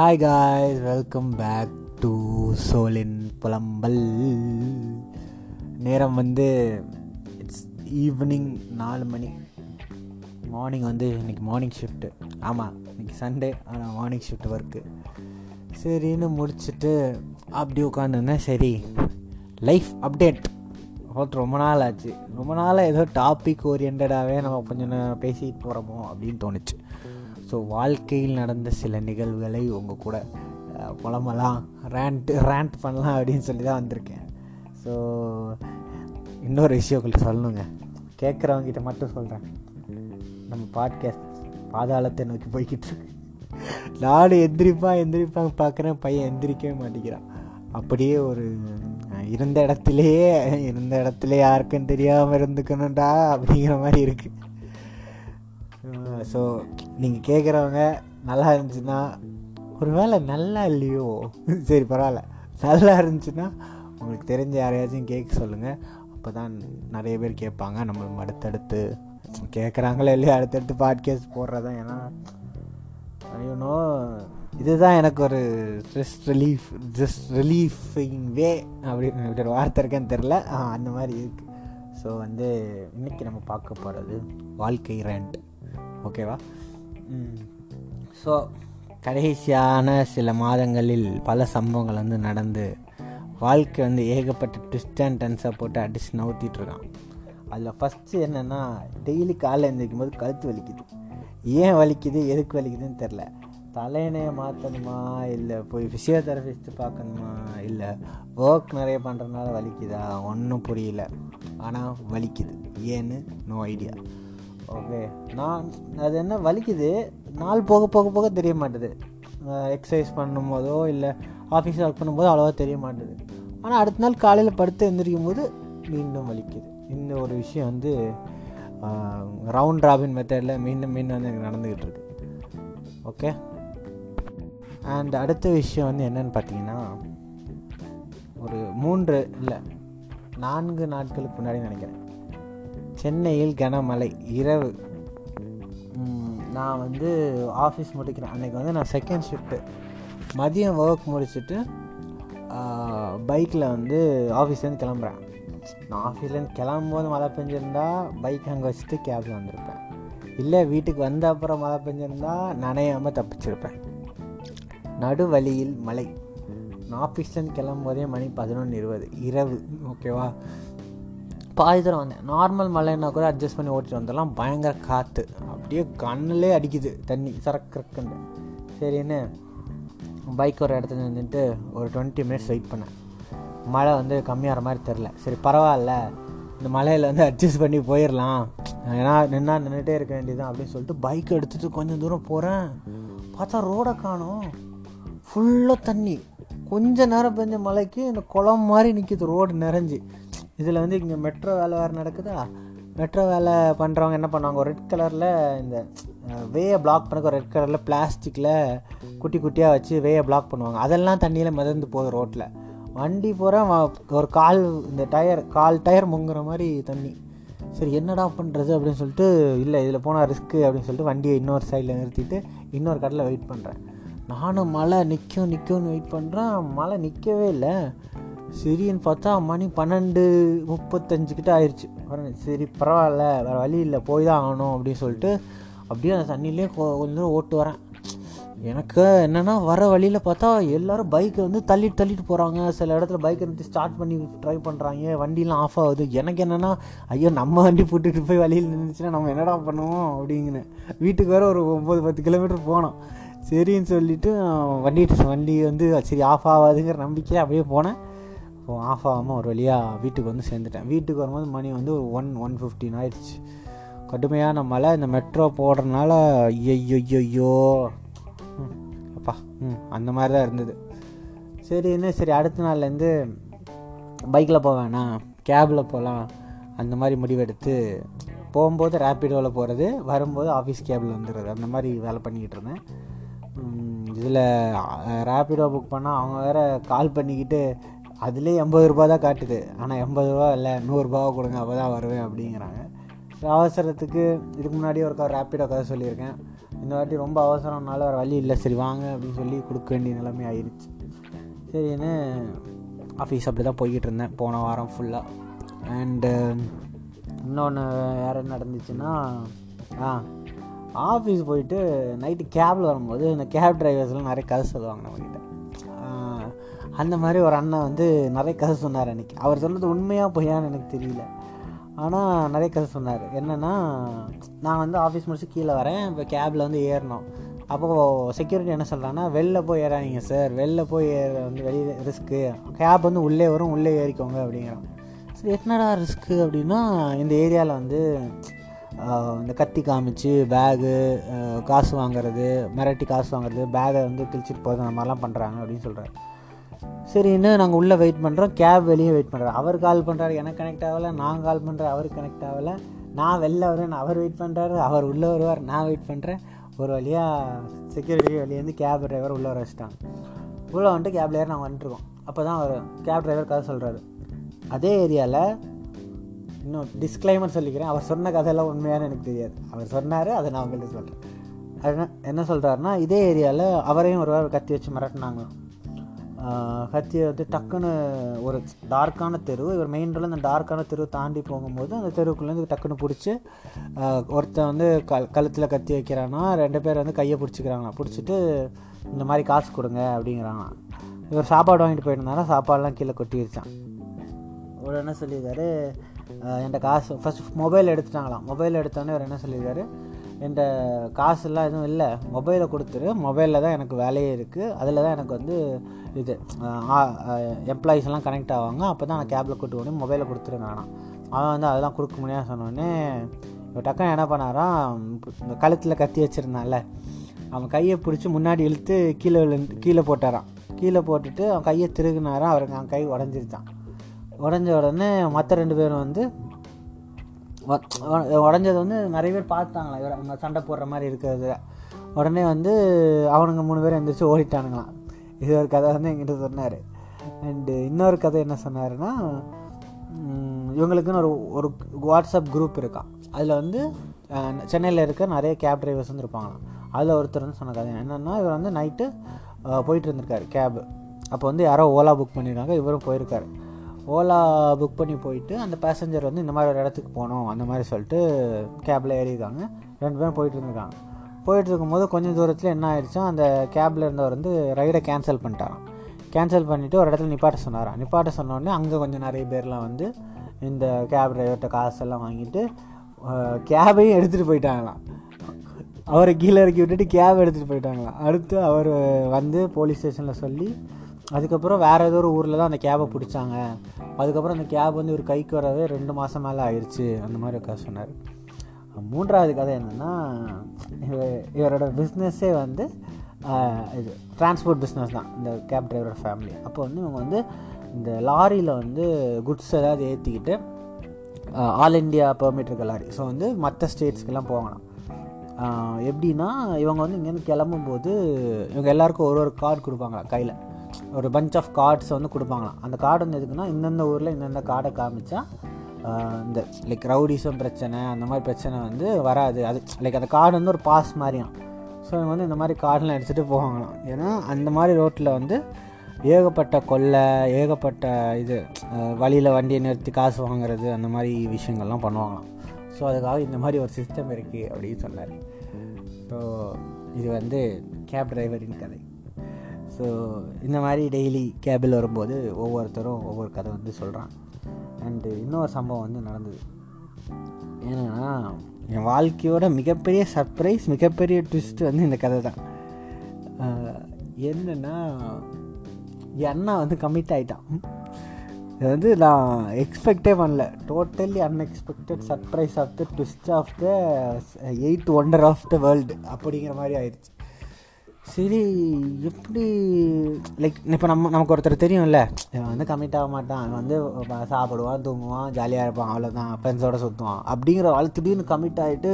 Hi guys welcome back to சோலின் புலம்பல் நேரம் வந்து இட்ஸ் ஈவினிங் நாலு மணி. மார்னிங் வந்து இன்றைக்கி மார்னிங் ஷிஃப்ட்டு ஆமாம் இன்றைக்கி சண்டே ஆனால் மார்னிங் ஷிஃப்ட் ஒர்க்கு சரின்னு முடிச்சுட்டு அப்படி உட்காந்துருந்தேன் சரி லைஃப் அப்டேட் ஹோட் ரொம்ப நாள் ஆச்சு. ரொம்ப நாளாக ஏதோ டாபிக் ஓரியன்டாகவே நம்ம கொஞ்சம் பேசிட்டு போகிறோமோ அப்படின்னு தோணுச்சு. ஸோ வாழ்க்கையில் நடந்த சில நிகழ்வுகளை உங்கள் கூட புலமெல்லாம் ரேண்ட் ரேண்ட் பண்ணலாம் அப்படின்னு சொல்லி தான் வந்திருக்கேன். ஸோ இன்னொரு விஷயம் உங்கள்கிட்ட சொல்லணுங்க. கேட்குறவங்கிட்ட மட்டும் சொல்கிறேன் நம்ம பாட்காஸ்ட் பாதாளத்தை நோக்கி போய்கிட்டு இருக்கு. நாடு எந்திரிப்பா எந்திரிப்பாங்க பார்க்குறேன் பையன் எந்திரிக்கவே மாட்டேங்கிறான். அப்படியே ஒரு இருந்த இடத்துலையே இருந்த இடத்துல யாருக்கும் தெரியாமல் இருந்துக்கணும்டா அப்படிங்கிற மாதிரி இருக்குது ஸோ நீங்கள் கேட்குறவங்க நல்லா இருந்துச்சுன்னா ஒரு வேளை நல்லா இல்லையோ? சரி பரவாயில்ல. நல்லா இருந்துச்சுன்னா உங்களுக்கு தெரிஞ்ச யாரையாச்சும் கேட்க சொல்லுங்கள் அப்போ தான் நிறைய பேர் கேட்பாங்க. நம்மளும் அடுத்தடுத்து கேட்குறாங்களே இல்லையோ? அடுத்தடுத்து பாட்காஸ்ட் போடுறதான் ஏன்னா ஐயோனோ இதுதான் எனக்கு ஒரு ஸ்ட்ரெஸ் ரிலீஃப் ஜஸ்ட் ரிலீஃபிங் வே அப்படின்னு ஒரு வார்த்தை இருக்கேன்னு தெரில அந்த மாதிரி இருக்குது ஸோ வந்து இன்றைக்கி நம்ம பார்க்க போகிறது வாழ்க்கை ரெண்ட் ஓகேவா? ஸோ கடைசியான சில மாதங்களில் பல சம்பவங்கள் வந்து நடந்து வாழ்க்கை வந்து ஏகப்பட்ட ட்விஸ்ட் அண்ட் டென்ஸாக போட்டு அடிச்சு நவுத்திட்டுருக்கான். அதில் ஃபஸ்ட்டு என்னென்னா டெய்லி காலைல எழுந்திரிக்கும் போது கழுத்து வலிக்குது. ஏன் வலிக்குது எதுக்கு வலிக்குதுன்னு தெரில தலையணையை மாற்றணுமா இல்லை போய் ஃபிசியோதெரபிஸ்ட்டு பார்க்கணுமா இல்லை ஒர்க் நிறைய பண்ணுறதுனால வலிக்குதா? ஒன்றும் புரியல. ஆனால் வலிக்குது. ஏன்னு நோ ஐடியா ஓகே நான் அது என்ன வலிக்குது. நாள் போக போக போக தெரிய மாட்டுது. எக்ஸசைஸ் பண்ணும்போதோ இல்லை ஆஃபீஸ் ஒர்க் பண்ணும்போது அவ்வளோவா தெரிய மாட்டுது. ஆனால் அடுத்த நாள் காலையில் படுத்து எழுந்திரிக்கும் போது மீண்டும் வலிக்குது. இந்த ஒரு விஷயம் வந்து ரவுண்ட் ராபின் மெத்தடில் மீண்டும் மீண்டும் வந்து எனக்கு நடந்துக்கிட்டு இருக்கு. ஓகே அண்ட் அடுத்த விஷயம் வந்து என்னன்னு பார்த்தீங்கன்னா ஒரு மூன்று இல்லை நான்கு நாட்களுக்கு முன்னாடி நினைக்கிறேன். சென்னையில் கனமழை இரவு. நான் வந்து ஆஃபீஸ் முடிக்கிறேன் அன்றைக்கி வந்து நான் செகண்ட் ஷிஃப்ட்டு மதியம் ஒர்க் முடிச்சுட்டு பைக்கில் வந்து ஆஃபீஸ்லேருந்து கிளம்புறேன். நான் ஆஃபீஸ்லேருந்து கிளம்பும்போது மழை பெஞ்சிருந்தா பைக் அங்கே வச்சுட்டு கேபில் வந்திருப்பேன். இல்லை வீட்டுக்கு வந்த அப்புறம் மழை பெஞ்சிருந்தா நனையாமல் தப்பிச்சிருப்பேன். நடுவழியில் மழை. நான் ஆஃபீஸ்லேருந்து கிளம்பும்போதே மணி பதினொன்று இருபது இரவு ஓகேவா பாதி தூரம் வந்தேன் நார்மல் மழைன்னா கூட அட்ஜஸ்ட் பண்ணி ஓட்டிட்டு வந்தெல்லாம் பயங்கர காற்று அப்படியே கண்ணிலே அடிக்குது. தண்ணி சரக்குன்னு சரின்னு பைக் ஒரு இடத்துல நின்றுட்டு ஒரு டுவெண்ட்டி மினிட்ஸ் வெயிட் பண்ணேன். மழை வந்து கம்மியாகிற மாதிரி தெரில. சரி பரவாயில்ல. இந்த மலையில் வந்து அட்ஜஸ்ட் பண்ணி போயிடலாம். ஏன்னா நின்னா நின்றுட்டே இருக்க வேண்டியதுதான் அப்படின்னு சொல்லிட்டு பைக் எடுத்துகிட்டு கொஞ்சம் தூரம் போகிறேன் பார்த்தா ரோடை காணும். ஃபுல்லாக தண்ணி. கொஞ்ச நேரம் பெஞ்ச மலைக்கு இந்த குளம் மாதிரி நிற்கிது ரோடு நிறைஞ்சி. இதில் வந்து இங்கே மெட்ரோ வேலை வேறு நடக்குதா? மெட்ரோ வேலை பண்ணுறவங்க என்ன பண்ணுவாங்க? ஒரு ரெட் கலரில் இந்த வேயை பிளாக் பண்ணக்கு ரெட் கலரில் பிளாஸ்டிக்கில் குட்டி குட்டியாக வச்சு வேயை பிளாக் பண்ணுவாங்க. அதெல்லாம் தண்ணியில் மிதந்து போகுது ரோட்டில் வண்டி போகிற ஒரு கால் இந்த டயர் கால் டயர் முங்குற மாதிரி தண்ணி. சரி என்னடா பண்ணுறது அப்படின்னு சொல்லிட்டு இல்லை இதில் போனால் ரிஸ்க்கு அப்படின்னு சொல்லிட்டு வண்டியை இன்னொரு சைடில் நிறுத்திட்டு இன்னொரு கடையில் வெயிட் பண்ணுறேன் நானும் மழை நிற்கும் நிற்கும்னு வெயிட் பண்ணுறேன் மழை நிற்கவே இல்லை. சரின்னு பார்த்தா மணி பன்னெண்டு முப்பத்தஞ்சு கிட்ட ஆயிடுச்சு சரி பரவாயில்ல வேறு வழி இல்லை போய் தான் ஆகணும் அப்படின்னு சொல்லிட்டு அப்படியே அந்த தண்ணியிலே கொஞ்ச தூரம் ஓட்டு வரேன். எனக்கு என்னென்னா வர வழியில் பார்த்தா எல்லோரும் பைக்கை வந்து தள்ளிட்டு தள்ளிட்டு போகிறாங்க சில இடத்துல பைக்கை நிறுத்தி ஸ்டார்ட் பண்ணி ட்ரை பண்ணுறாங்க வண்டிலாம் ஆஃப் ஆகுது. எனக்கு என்னென்னா ஐயோ நம்ம வண்டி போட்டுட்டு போய் வழியில் நின்றுச்சுன்னா நம்ம என்னடா பண்ணுவோம் அப்படிங்கினேன் வீட்டுக்கு வேறு ஒரு ஒம்பது பத்து கிலோமீட்டர் போனோம். சரின்னு சொல்லிவிட்டு வண்டி வண்டி வந்து சரி ஆஃப் ஆகாதுங்கிற நம்பிக்கையாக அப்படியே போனேன். இப்போ ஆஃப் ஆகாமல் ஒரு வழியாக வீட்டுக்கு வந்து சேர்ந்துட்டேன். வீட்டுக்கு வரும்போது மணி வந்து ஒரு ஒன் ஒன் ஃபிஃப்டின் ஆயிடுச்சு. கடுமையான மழை. இந்த மெட்ரோ போடுறதுனால ஐயோ அப்பா ம் அந்த மாதிரி தான் இருந்தது. சரி என்ன சரி அடுத்த நாள்லேருந்து பைக்கில் போக வேணாம். கேபில் போகலாம் அந்த மாதிரி முடிவெடுத்து போகும்போது ரேப்பிடோவில் போகிறது வரும்போது ஆஃபீஸ் கேபில் வந்துடுறது அந்த மாதிரி வேலை பண்ணிக்கிட்டு இருந்தேன். இதில் ரேப்பிடோ புக் பண்ணால் அவங்க வேறு கால் பண்ணிக்கிட்டு அதுலேயே எண்பது ரூபா தான் காட்டுது. ஆனால் எண்பது ரூபா இல்லை நூறுரூபாவை கொடுங்க அப்போ தான் வருவேன் அப்படிங்கிறாங்க. அவசரத்துக்கு இதுக்கு முன்னாடி ஒரு ரேப்பிடோ கதை சொல்லியிருக்கேன். இந்த வாட்டி ரொம்ப அவசரம்னால வேறு வழி இல்லை. சரி வாங்க அப்படின்னு சொல்லி கொடுக்க வேண்டிய நிலைமை ஆயிடுச்சு சரின்னு ஆஃபீஸ் அப்படி தான் போய்கிட்டு இருந்தேன் போன வாரம் ஃபுல்லாக அண்டு இன்னொன்று வேறு என்ன நடந்துச்சுன்னா ஆ ஆஃபீஸ் போயிட்டு நைட்டு கேபில் வரும்போது இந்த கேப் டிரைவர்ஸ்லாம் நிறைய கதை சொல்லுவாங்க நம்மக்கிட்ட அந்த மாதிரி ஒரு அண்ணன் வந்து நிறைய கதை சொன்னார் அன்றைக்கி அவர் சொன்னது உண்மையாக பொய்யான்னு எனக்கு தெரியல. ஆனால் நிறைய கதை சொன்னார். என்னென்னா நான் வந்து ஆஃபீஸ் முடிச்சு கீழே வரேன். இப்போ கேபில் வந்து ஏறணும். அப்போது செக்யூரிட்டி என்ன சொல்கிறான்னா வெளில போய் ஏறாதீங்க சார் வெளில போய் ஏற வந்து வெளியே ரிஸ்க்கு கேப் வந்து உள்ளே வரும் உள்ளே ஏறிக்கோங்க அப்படிங்கிறான். சரி என்னடா ரிஸ்க்கு அப்படின்னா இந்த ஏரியாவில் வந்து இந்த கத்தி காமிச்சு பேகு காசு வாங்குறது மிரட்டி காசு வாங்குறது பேகை வந்து கிழிச்சிட்டு போகிறது அந்த மாதிரிலாம் பண்ணுறாங்க அப்படின்னு சொல்கிறாரு சரின்னு நாங்கள் உள்ளே வெயிட் பண்ணுறோம் கேப் வெளியே வெயிட் பண்ணுறோம் அவர் கால் பண்ணுறாரு எனக்கு கனெக்ட் ஆகலை. நான் கால் பண்ணுறேன் அவருக்கு கனெக்ட் ஆகலை. நான் வெளில வரேன் அவர் வெயிட் பண்ணுறாரு அவர் உள்ளே வருவார். நான் வெயிட் பண்ணுறேன் ஒரு வழியாக செக்யூரிட்டி வெளியேருந்து கேப் டிரைவர் உள்ளே வர வச்சுட்டாங்க. உள்ளே வந்துட்டு கேப்ல ஏற நாங்கள் வந்துட்டுருக்கோம். அப்போ தான் அவர் கேப் டிரைவர் கதை சொல்கிறாரு அதே ஏரியாவில் இன்னும் டிஸ்க்ளைமர் சொல்லிக்கிறேன். அவர் சொன்ன கதையெல்லாம் உண்மையான எனக்கு தெரியாது. அவர் சொன்னார். அதை நான் உங்கள்கிட்ட சொல்கிறேன் என்ன சொல்கிறாருன்னா இதே ஏரியாவில் அவரையும் ஒருவர் கத்தி வச்சு மிரட்டினாங்களாம் ஹத்தியை கத்தியை வந்து டக்குன்னு ஒரு டார்க்கான தெரு. இவர் மெயின் ரோடில் அந்த டார்க்கான தெரு தாண்டி போகும்போது அந்த தெருவுக்குள்ளேருந்து டக்குன்னு பிடிச்சி ஒருத்தன் வந்து க கழுத்தில் கத்தி வைக்கிறானா ரெண்டு பேர் வந்து கையை பிடிச்சிக்கிறாங்களாம். பிடிச்சிட்டு இந்த மாதிரி காசு கொடுங்க அப்படிங்கிறாங்களாம். இவர் சாப்பாடு வாங்கிட்டு போயிருந்தாரா சாப்பாடெலாம் கீழே கொட்டிருச்சான் இவர் என்ன சொல்லியிருக்காரு என்கிட்ட காசு ஃபஸ்ட் மொபைல் எடுத்துட்டாங்களாம். மொபைல் எடுத்தோன்னே இவர் என்ன சொல்லியிருக்காரு என்கிட்ட காசுலாம் எதுவும் இல்லை. மொபைலை கொடுத்துரு. மொபைலில் தான் எனக்கு வேலையே இருக்குது அதில் தான் எனக்கு வந்து இது எம்ப்ளாயீஸ் எல்லாம் கனெக்ட் ஆவாங்க. அப்போ தான் நான் கேபில் கூட்டு போகணும் மொபைலை கொடுத்துருங்க வேணாம் அவன் வந்து அதெல்லாம் கொடுக்க முடியாது சொன்னோடனே இப்போ டக்குன்னு என்ன பண்ணாராம் இந்த கழுத்தில் கத்தி வச்சுருந்தான்ல அவன் கையை பிடிச்சி முன்னாடி இழுத்து கீழே விழுந்து கீழே போட்டாராம். கீழே போட்டுட்டு அவன் கையை திருகுனாரான் அவருக்கு அவன் கை உடஞ்சிருச்சான் உடஞ்ச உடனே மற்ற ரெண்டு பேரும் வந்து உடஞ்சது வந்து நிறைய பேர் பார்த்தாங்களா இவர் அவங்க சண்டை போடுற மாதிரி இருக்கிறது. உடனே வந்து அவனுங்க மூணு பேர் எந்திரிச்சு ஓடிட்டானுங்களாம். இது ஒரு கதை வந்து எங்கிட்ட சொன்னார். அண்டு இன்னொரு கதை என்ன சொன்னாருன்னா இவங்களுக்குன்னு ஒரு ஒரு வாட்ஸ்அப் குரூப் இருக்கான் அதில் வந்து சென்னையில் இருக்க நிறைய கேப் டிரைவர்ஸ் வந்து இருப்பாங்களாம். அதில் ஒருத்தர் வந்து சொன்ன கதை என்னென்னா இவர் வந்து நைட்டு போயிட்டு இருந்திருக்காரு கேபு அப்போ வந்து யாரோ ஓலா புக் பண்ணியிருக்காங்க இவரும் போயிருக்காரு. ஓலா புக் பண்ணி போயிட்டு அந்த பேசஞ்சர் வந்து இந்த மாதிரி ஒரு இடத்துக்கு போகணும் அந்த மாதிரி சொல்லிட்டு கேபில் ஏறியிருக்காங்க. ரெண்டு பேரும் போயிட்டு இருந்திருக்காங்க. போயிட்டு இருக்கும்போது கொஞ்சம் தூரத்தில் என்ன ஆயிடுச்சோ அந்த கேபில் இருந்தவர் வந்து ரைடை கேன்சல் பண்ணிட்டாரான் கேன்சல் பண்ணிவிட்டு ஒரு இடத்துல நிப்பாட்ட சொன்னாராம். நிப்பாட்ட சொன்னோடனே அங்கே கொஞ்சம் நிறைய பேர்லாம் வந்து இந்த கேப் டிரைவர்கிட்ட காசெல்லாம் வாங்கிட்டு கேபையும் எடுத்துகிட்டு போயிட்டாங்களாம். அவரை கீழே இறக்கி விட்டுட்டு கேப் எடுத்துகிட்டு போயிட்டாங்களாம். அடுத்து அவர் வந்து போலீஸ் ஸ்டேஷனில் சொல்லி அதுக்கப்புறம் வேறு ஏதோ ஒரு ஊரில் தான் அந்த கேபை பிடிச்சாங்க. அதுக்கப்புறம் அந்த கேப் வந்து இவர் கைக்கு வரவே ரெண்டு மாதம் மேலே ஆயிடுச்சு அந்த மாதிரி ஒரு சொன்னார். மூன்றாவது கதை என்னென்னா இவரோட பிஸ்னஸ்ஸே வந்து இது டிரான்ஸ்போர்ட் பிஸ்னஸ் தான். இந்த கேப் டிரைவரோட ஃபேமிலி அப்போ வந்து இவங்க வந்து இந்த லாரியில் வந்து குட்ஸ் ஏதாவது ஏற்றிக்கிட்டு ஆல் இண்டியா பெர்மிட் இருக்க லாரி. ஸோ வந்து மற்ற ஸ்டேட்ஸ்க்கெல்லாம் போகலாம். எப்படின்னா இவங்க வந்து இங்கேருந்து கிளம்பும்போது இவங்க எல்லாருக்கும் ஒரு ஒரு கார்டு கொடுப்பாங்களா கையில். ஒரு பஞ்ச் ஆஃப் கார்ட்ஸ் வந்து கொடுப்பாங்களாம். அந்த கார்டு வந்து எதுக்குன்னா இந்தந்த ஊரில் இந்தந்த கார்டை காமிச்சா இந்த லைக் ரவுடிசம் பிரச்சனை அந்த மாதிரி பிரச்சனை வந்து வராது. அது லைக் அந்த கார்டு வந்து ஒரு பாஸ் மாதிரியாம். ஸோ இவங்க வந்து இந்த மாதிரி கார்டெலாம் எடுத்துகிட்டு போவாங்களாம். ஏன்னா அந்த மாதிரி ரோட்டில் வந்து ஏகப்பட்ட கொள்ளை ஏகப்பட்ட இது வழியில் வண்டியை நிறுத்தி காசு வாங்குறது அந்த மாதிரி விஷயங்கள்லாம் பண்ணுவாங்களாம். ஸோ அதுக்காக இந்த மாதிரி ஒரு சிஸ்டம் இருக்குது அப்படின்னு சொன்னார். ஸோ இது வந்து கேப் டிரைவரின் கதை. ஸோ இந்த மாதிரி டெய்லி கேபில் வரும்போது ஒவ்வொருத்தரும் ஒவ்வொரு கதை வந்து சொல்கிறான் அண்டு இன்னொரு சம்பவம் வந்து நடந்தது. ஏன்னா என் வாழ்க்கையோட மிகப்பெரிய சர்ப்ரைஸ் மிகப்பெரிய ட்விஸ்ட்டு வந்து இந்த கதை தான். என்னென்னா என்னன்னா என் அண்ணா வந்து கமிட் ஆகிட்டான் இது வந்து நான் எக்ஸ்பெக்டே பண்ணல. Totally unexpected surprise of the twist of the eight wonder of the world அப்படிங்கிற மாதிரி ஆயிடுச்சு. சரி எப்படி? லைக் இப்போ நம்ம நமக்கு ஒருத்தர் தெரியும்ல. இவன் வந்து கமிட் ஆக மாட்டான். வந்து சாப்பிடுவான் தூங்குவான் ஜாலியாக இருப்பான் அவ்வளோதான் ஃப்ரெண்ட்ஸோட சுற்றுவான் அப்படிங்கிற ஆள் திடீர்னு கமிட் ஆகிட்டு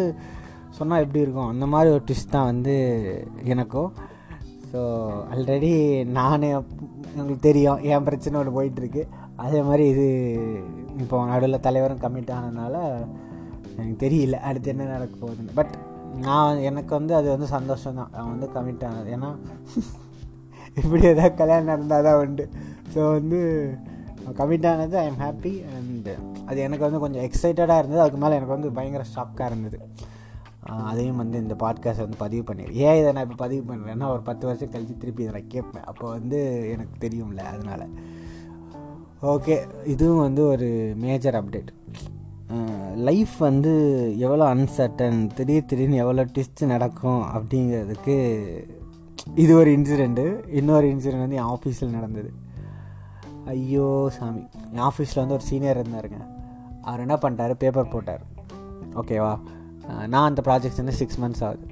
சொன்னால் எப்படி இருக்கும்? அந்த மாதிரி ஒரு ட்விஸ்ட் தான் வந்து எனக்கும் ஸோ ஆல்ரெடி நான் உங்களுக்கு தெரியும். என் பிரச்சனை ஒன்று போயிட்டுருக்கு. அதே மாதிரி இது இப்போ நடுவில் தலைவரும் கமிட் ஆனதுனால எனக்கு தெரியல அடுத்து என்ன நடக்க போகுதுன்னு. பட் நான் எனக்கு வந்து அது வந்து சந்தோஷம் தான் அவன் வந்து கமிட் ஆனது. ஏன்னா இப்படி ஏதாவது கல்யாணம் நடந்தால் தான் உண்டு. ஸோ வந்து கமிட் ஆனது ஐ எம் ஹாப்பி அண்ட் அது எனக்கு வந்து கொஞ்சம் எக்ஸைட்டடாக இருந்தது. அதுக்கு மேலே எனக்கு வந்து பயங்கர ஷாக்காக இருந்தது. அதையும் வந்து இந்த பாட்காஸ்ட் வந்து பதிவு பண்ணிடுறேன் ஏன் இதை நான் இப்போ பதிவு பண்ணுறேன்னா ஒரு பத்து வருஷம் கழித்து திருப்பி இதை நான் கேட்பேன். அப்போ வந்து எனக்கு தெரியும்ல அதனால். ஓகே இதுவும் வந்து ஒரு மேஜர் அப்டேட் லைஃப் வந்து எவ்வளோ அன்சர்டன் திடீர் திடீர்னு எவ்வளோ ட்விஸ்ட் நடக்கும் அப்படிங்கிறதுக்கு இது ஒரு இன்சிடெண்ட்டு இன்னொரு இன்சிடெண்ட் வந்து என் ஆஃபீஸில் நடந்தது. ஐயோ சாமி. என் ஆஃபீஸில் வந்து ஒரு சீனியர் இருந்தாருங்க. அவர் என்ன பண்ணிட்டாரு? பேப்பர் போட்டார். ஓகேவா நான் அந்த ப்ராஜெக்ட் வந்து சிக்ஸ் மந்த்ஸ் ஆகுது.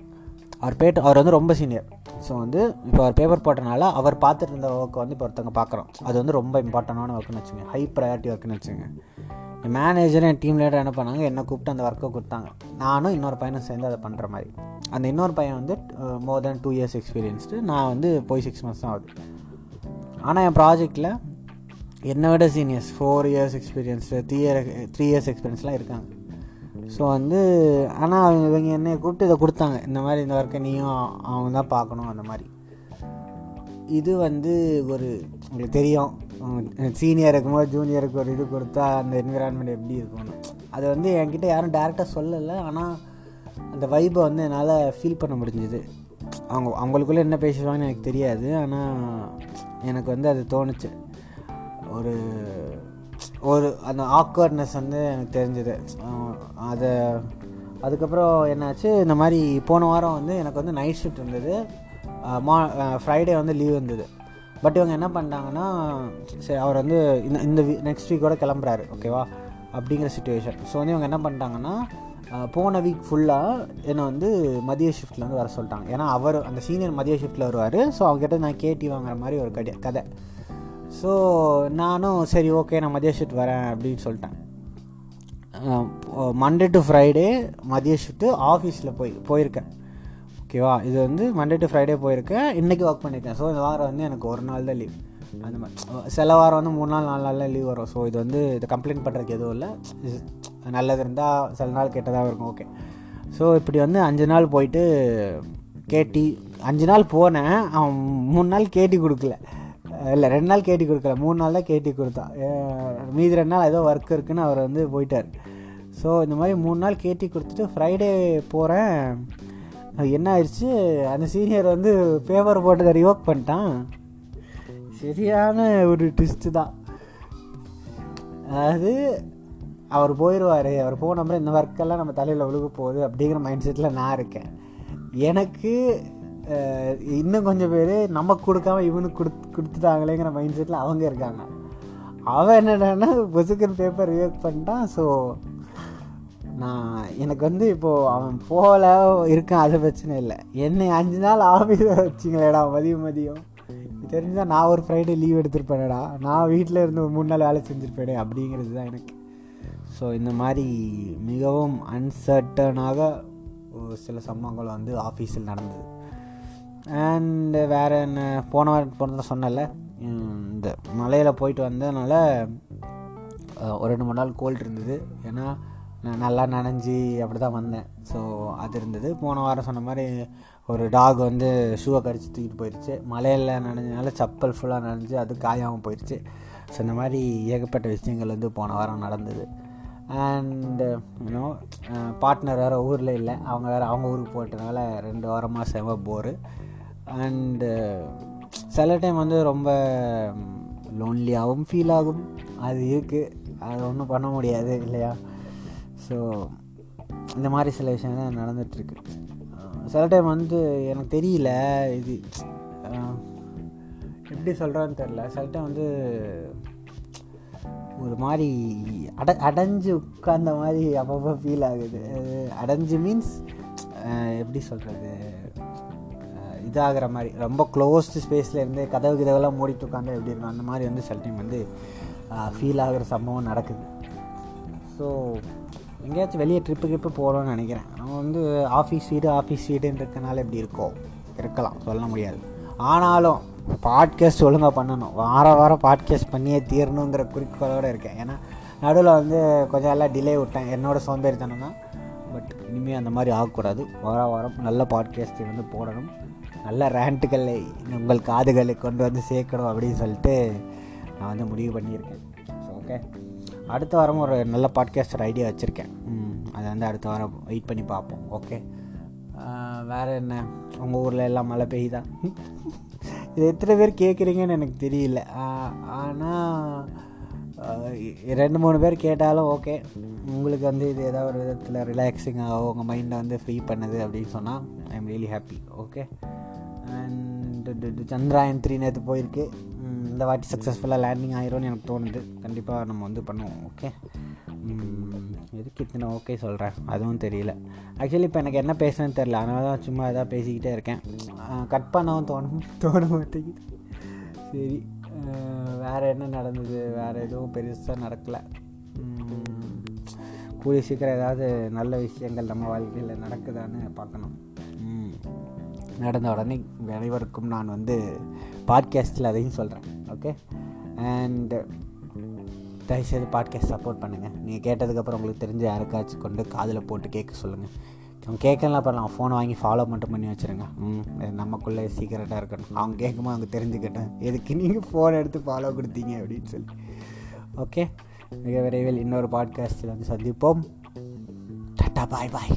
அவர் பேட்டு அவர் வந்து ரொம்ப சீனியர் ஸோ வந்து இப்போ அவர் பேப்பர் போட்டனால அவர் பார்த்துட்டு இருந்த ஒர்க்கை வந்து இப்போ ஒருத்தவங்க பார்க்குறோம். அது வந்து ரொம்ப இம்பார்ட்டண்டான ஒர்க்குன்னு வச்சுங்க ஹை ப்ரையாரிட்டி ஒர்க்குன்னு வச்சுங்க என் மேனேஜர் என் டீம் லீடர் என்ன பண்ணாங்க? என்னை கூப்பிட்டு அந்த ஒர்க்கை கொடுத்தாங்க. நானும் இன்னொரு பையனும் சேர்ந்து அதை பண்ணுற மாதிரி. அந்த இன்னொரு பையன் வந்து more than two years experienced நான் வந்து போய் சிக்ஸ் மந்த்ஸ் தான் ஆகுது. ஆனால் என் ப்ராஜெக்டில் என்னை விட seniors four years experience three year three years எக்ஸ்பீரியன்ஸ்லாம் இருக்காங்க. ஸோ வந்து ஆனால் அவங்க இவங்க என்னை கூப்பிட்டு இதை கொடுத்தாங்க. இந்த மாதிரி இந்த ஒர்க்கை நீயும் அவங்க தான் பார்க்கணும் அந்த மாதிரி. இது வந்து ஒரு உங்களுக்கு தெரியும். சீனியர் இருக்கும்போது ஜூனியருக்கு ஒரு இது கொடுத்தா அந்த என்விரான்மெண்ட் எப்படி இருக்கும்னு. அது வந்து என்கிட்ட யாரும் டேரெக்டாக சொல்லலை. ஆனால் அந்த வைப்பை வந்து என்னால் ஃபீல் பண்ண முடிஞ்சுது. அவங்க அவங்களுக்குள்ளே என்ன பேசுவாங்கன்னு எனக்கு தெரியாது. ஆனால் எனக்கு வந்து அது தோணுச்சு. ஒரு ஒரு அந்த ஆக்வர்ட்னஸ் வந்து எனக்கு தெரிஞ்சுது. அதை அதுக்கப்புறம் என்னாச்சு? இந்த மாதிரி போன வாரம் வந்து எனக்கு வந்து நைட் ஷிஃப்ட் இருந்தது. மா ஃப்ரைடே வந்து லீவ் இருந்தது. பட் இவங்க என்ன பண்ணிட்டாங்கன்னா சரி அவர் வந்து இந்த இந்த நெக்ஸ்ட் வீக்கோட கிளம்புறாரு ஓகேவா அப்படிங்கிற சுச்சுவேஷன் ஸோ வந்து இவங்க என்ன பண்ணிட்டாங்கன்னா போன வீக் ஃபுல்லாக என்னை வந்து மதிய ஷிஃப்ட்டில் வந்து வர சொல்லிட்டாங்க. ஏன்னா அவர் அந்த சீனியர் மதிய ஷிஃப்ட்டில் வருவார். ஸோ அவங்ககிட்ட நான் கேட்டி வாங்குற மாதிரி ஒரு கதை கதை. ஸோ நானும் சரி ஓகே நான் மதிய ஷிஃப்ட் வரேன் அப்படின்னு சொல்லிட்டேன். மண்டே டு ஃப்ரைடே மதிய ஷிஃப்ட்டு ஆஃபீஸில் போய் போயிருக்கேன். ஓகேவா இது வந்து மண்டே டு ஃப்ரைடே போயிருக்கேன் இன்றைக்கி ஒர்க் பண்ணியிருக்கேன் ஸோ இந்த வாரம் வந்து எனக்கு ஒரு நாள் தான் லீவ் அந்த மாதிரி சில வாரம் வந்து மூணு நாள் நாலு நாளில் லீவ் வரும். ஸோ இது வந்து இதை கம்ப்ளைண்ட் பண்ணுறதுக்கு எதுவும் இல்லை. நல்லது இருந்தால் சில நாள் கெட்டதாக இருக்கும். ஓகே ஸோ இப்படி வந்து அஞ்சு நாள் போயிட்டு கேட்டி அஞ்சு நாள் போனேன். அவன் மூணு நாள் கேட்டி கொடுக்கல. இல்லை ரெண்டு நாள் கேட்டி கொடுக்கல. மூணு நாள் தான் கேட்டி கொடுத்தான் மீதி ரெண்டு நாள் ஏதோ ஒர்க் இருக்குன்னு அவர் வந்து போயிட்டார். ஸோ இந்த மாதிரி மூணு நாள் கேட்டி கொடுத்துட்டு ஃப்ரைடே போகிறேன் என்ன ஆயிடுச்சு? அந்த சீனியர் வந்து பேப்பர் போட்டதை ரிவோக் பண்ணிட்டான். சரியான ஒரு ட்விஸ்ட்டு தான். அதாவது அவர் போயிடுவார் அவர் போன அப்புறம் இந்த ஒர்க்கெல்லாம் நம்ம தலையில் ஒழுக போகுது அப்படிங்கிற மைண்ட் செட்டில் நான் இருக்கேன். எனக்கு இன்னும் கொஞ்சம் பேர் நமக்கு கொடுக்காம இவனுக்கு கொடுத்து கொடுத்துட்டாங்களேங்கிற மைண்ட் செட்டில் அவங்க இருக்காங்க. அவன் என்னடான்னா பொசுக்கன் பேப்பர் ரிவேக் பண்ணிட்டான். ஸோ நான் எனக்கு வந்து இப்போது அவன் போகல இருக்கான் அது பிரச்சனை இல்லை. என்னை அஞ்சு நாள் ஆஃபீஸில் வச்சிங்களேடா மதியம் மதியம். தெரிஞ்சால் நான் ஒரு ஃப்ரைடே லீவ் எடுத்துருப்பேனடா. நான் வீட்டில் இருந்து ஒரு மூணு நாள் வேலை செஞ்சுருப்பேனே அப்படிங்கிறது தான் எனக்கு. ஸோ இந்த மாதிரி மிகவும் அன்சர்டனாக ஒரு சில சம்பவங்கள் வந்து ஆஃபீஸில் நடந்தது. அண்டு வேறு என்ன போன வாரம் போனதில் சொன்னல இந்த மலையில் போயிட்டு வந்ததுனால ஒரு ரெண்டு மூணு நாள் கோல்டு இருந்தது. ஏன்னா நான் நல்லா நனைஞ்சி அப்படி தான் வந்தேன். ஸோ அது இருந்தது. போன வாரம் சொன்ன மாதிரி ஒரு டாக் வந்து ஷூவை கடிச்சு தூக்கிட்டு போயிடுச்சு மலையில் நனைஞ்சனால செப்பல் ஃபுல்லாக நனைஞ்சு அது காயாமல் போயிடுச்சு ஸோ இந்த மாதிரி ஏகப்பட்ட விஷயங்கள் வந்து போன வாரம் நடந்தது. அண்டு யூனோ பார்ட்னர் வேறு ஊரில் இல்லை. அவங்க வேறு அவங்க ஊருக்கு போயிட்டனால ரெண்டு வாரமாக செம போரு அண்டு சில டைம் வந்து ரொம்ப லோன்லியாகவும் ஃபீல் ஆகும். அது இருக்குது அது ஒன்றும் பண்ண முடியாது இல்லையா? ஸோ இந்த மாதிரி சில விஷயங்கள் நடந்துகிட்ருக்கு சில டைம் வந்து எனக்கு தெரியல இது எப்படி சொல்கிறான்னு தெரில சில டைம் வந்து ஒரு மாதிரி அட அடைஞ்சு உட்கார்ந்த மாதிரி அப்பப்போ ஃபீல் ஆகுது. அடைஞ்சு மீன்ஸ் எப்படி சொல்கிறது இதாகிற மாதிரி ரொம்ப க்ளோஸ்டு ஸ்பேஸில் இருந்து கதவு கிதவெல்லாம் மூடிட்டு உட்காந்து எப்படி இருக்கும்? அந்த மாதிரி வந்து சில டைம் வந்து ஃபீல் ஆகிற சம்பவம் நடக்குது. ஸோ எங்கேயாச்சும் வெளியே ட்ரிப்பு ட்ரிப்பு போகிறோம்னு நினைக்கிறேன். நம்ம வந்து ஆஃபீஸ் வீடு ஆஃபீஸ் வீடுன்னு இருக்கனால எப்படி இருக்கோ இருக்கலாம் சொல்ல முடியாது. ஆனாலும் பாட்காஸ்ட் ஒழுங்காக பண்ணணும். வார வாரம் பாட்காஸ்ட் பண்ணியே தீரணுங்கிற குறிக்கோளோடு இருக்கேன். ஏன்னா நடுவில் வந்து கொஞ்சம் எல்லாம் டிலே விட்டேன். என்னோட சோம்பேறித்தனம் தான். பட் இனிமேல் அந்த மாதிரி ஆகக்கூடாது. வார வாரம் நல்ல பாட்காஸ்ட் வந்து போடணும். நல்ல ரேண்ட்டுகளை உங்கள் காதுகளை கொண்டு வந்து சேர்க்கணும் அப்படின்னு சொல்லிட்டு நான் வந்து முடிவு பண்ணியிருக்கேன். ஸோ ஓகே அடுத்த வாரம் ஒரு நல்ல பாட்காஸ்டர் ஐடியா வச்சுருக்கேன். அதை வந்து அடுத்த வாரம் வெயிட் பண்ணி பார்ப்போம். ஓகே வேறு என்ன? உங்கள் ஊரில் எல்லாம் மழை பெய்யுதா? இது எத்தனை பேர் கேட்குறீங்கன்னு எனக்கு தெரியல. ஆனால் ரெண்டு மூணு பேர் கேட்டாலும் ஓகே உங்களுக்கு வந்து இது ஏதாவது ஒரு விதத்தில் ரிலாக்ஸிங்காகவோ உங்கள் மைண்டை வந்து ஃப்ரீ பண்ணுது அப்படின்னு சொன்னால் I am really happy okay and Chandrayaan three நேற்று போயிருக்கு. இந்த வாட்டி சக்ஸஸ்ஃபுல்லாக லேண்டிங் ஆயிரும்னு எனக்கு தோணுது. கண்டிப்பாக நம்ம வந்து பண்ணுவோம் ஓகே எதுக்கு இத்தனை ஓகே சொல்கிறேன் அதுவும் தெரியல. ஆக்சுவலி இப்போ எனக்கு என்ன பேசுறேன்னு தெரில அதனால தான் சும்மா எதாவது பேசிக்கிட்டே இருக்கேன். கட் பண்ணவும் தோணும் தோண மாட்டேங்குது. சரி வேறு என்ன நடந்தது? வேறு எதுவும் பெருசாக நடக்கலை. கூடிய சீக்கிரம் ஏதாவது நல்ல விஷயங்கள் நம்ம வாழ்க்கையில் நடக்குதான்னு பார்க்கணும். நடந்த உடனே அனைவருக்கும் நான் வந்து பாட்காஸ்ட்டில் அதையும் சொல்கிறேன் ஓகே. அண்டு தயவுசெய்து பாட்காஸ்ட் சப்போர்ட் பண்ணுங்கள் நீங்கள் கேட்டதுக்கப்புறம் உங்களுக்கு தெரிஞ்ச யாருக்காச்சும் கொண்டு காதில் போட்டு கேட்க சொல்லுங்கள் அவங்க கேட்கலாம் அப்புறம் நான் ஃபோனை வாங்கி ஃபாலோ மட்டும் பண்ணி வச்சுருங்க. ம் நமக்குள்ளே சீக்கிரட்டாக இருக்கணும். அவங்க கேட்கும்போது அவங்க தெரிஞ்சுக்கிட்டேன் எதுக்கு நீங்கள் ஃபோன் எடுத்து ஃபாலோ கொடுத்தீங்க அப்படின்னு சொல்லி. ஓகே மிக விரைவில் இன்னொரு பாட்காஸ்ட்டில் வந்து சந்திப்போம். டாட்டா பாய் பாய்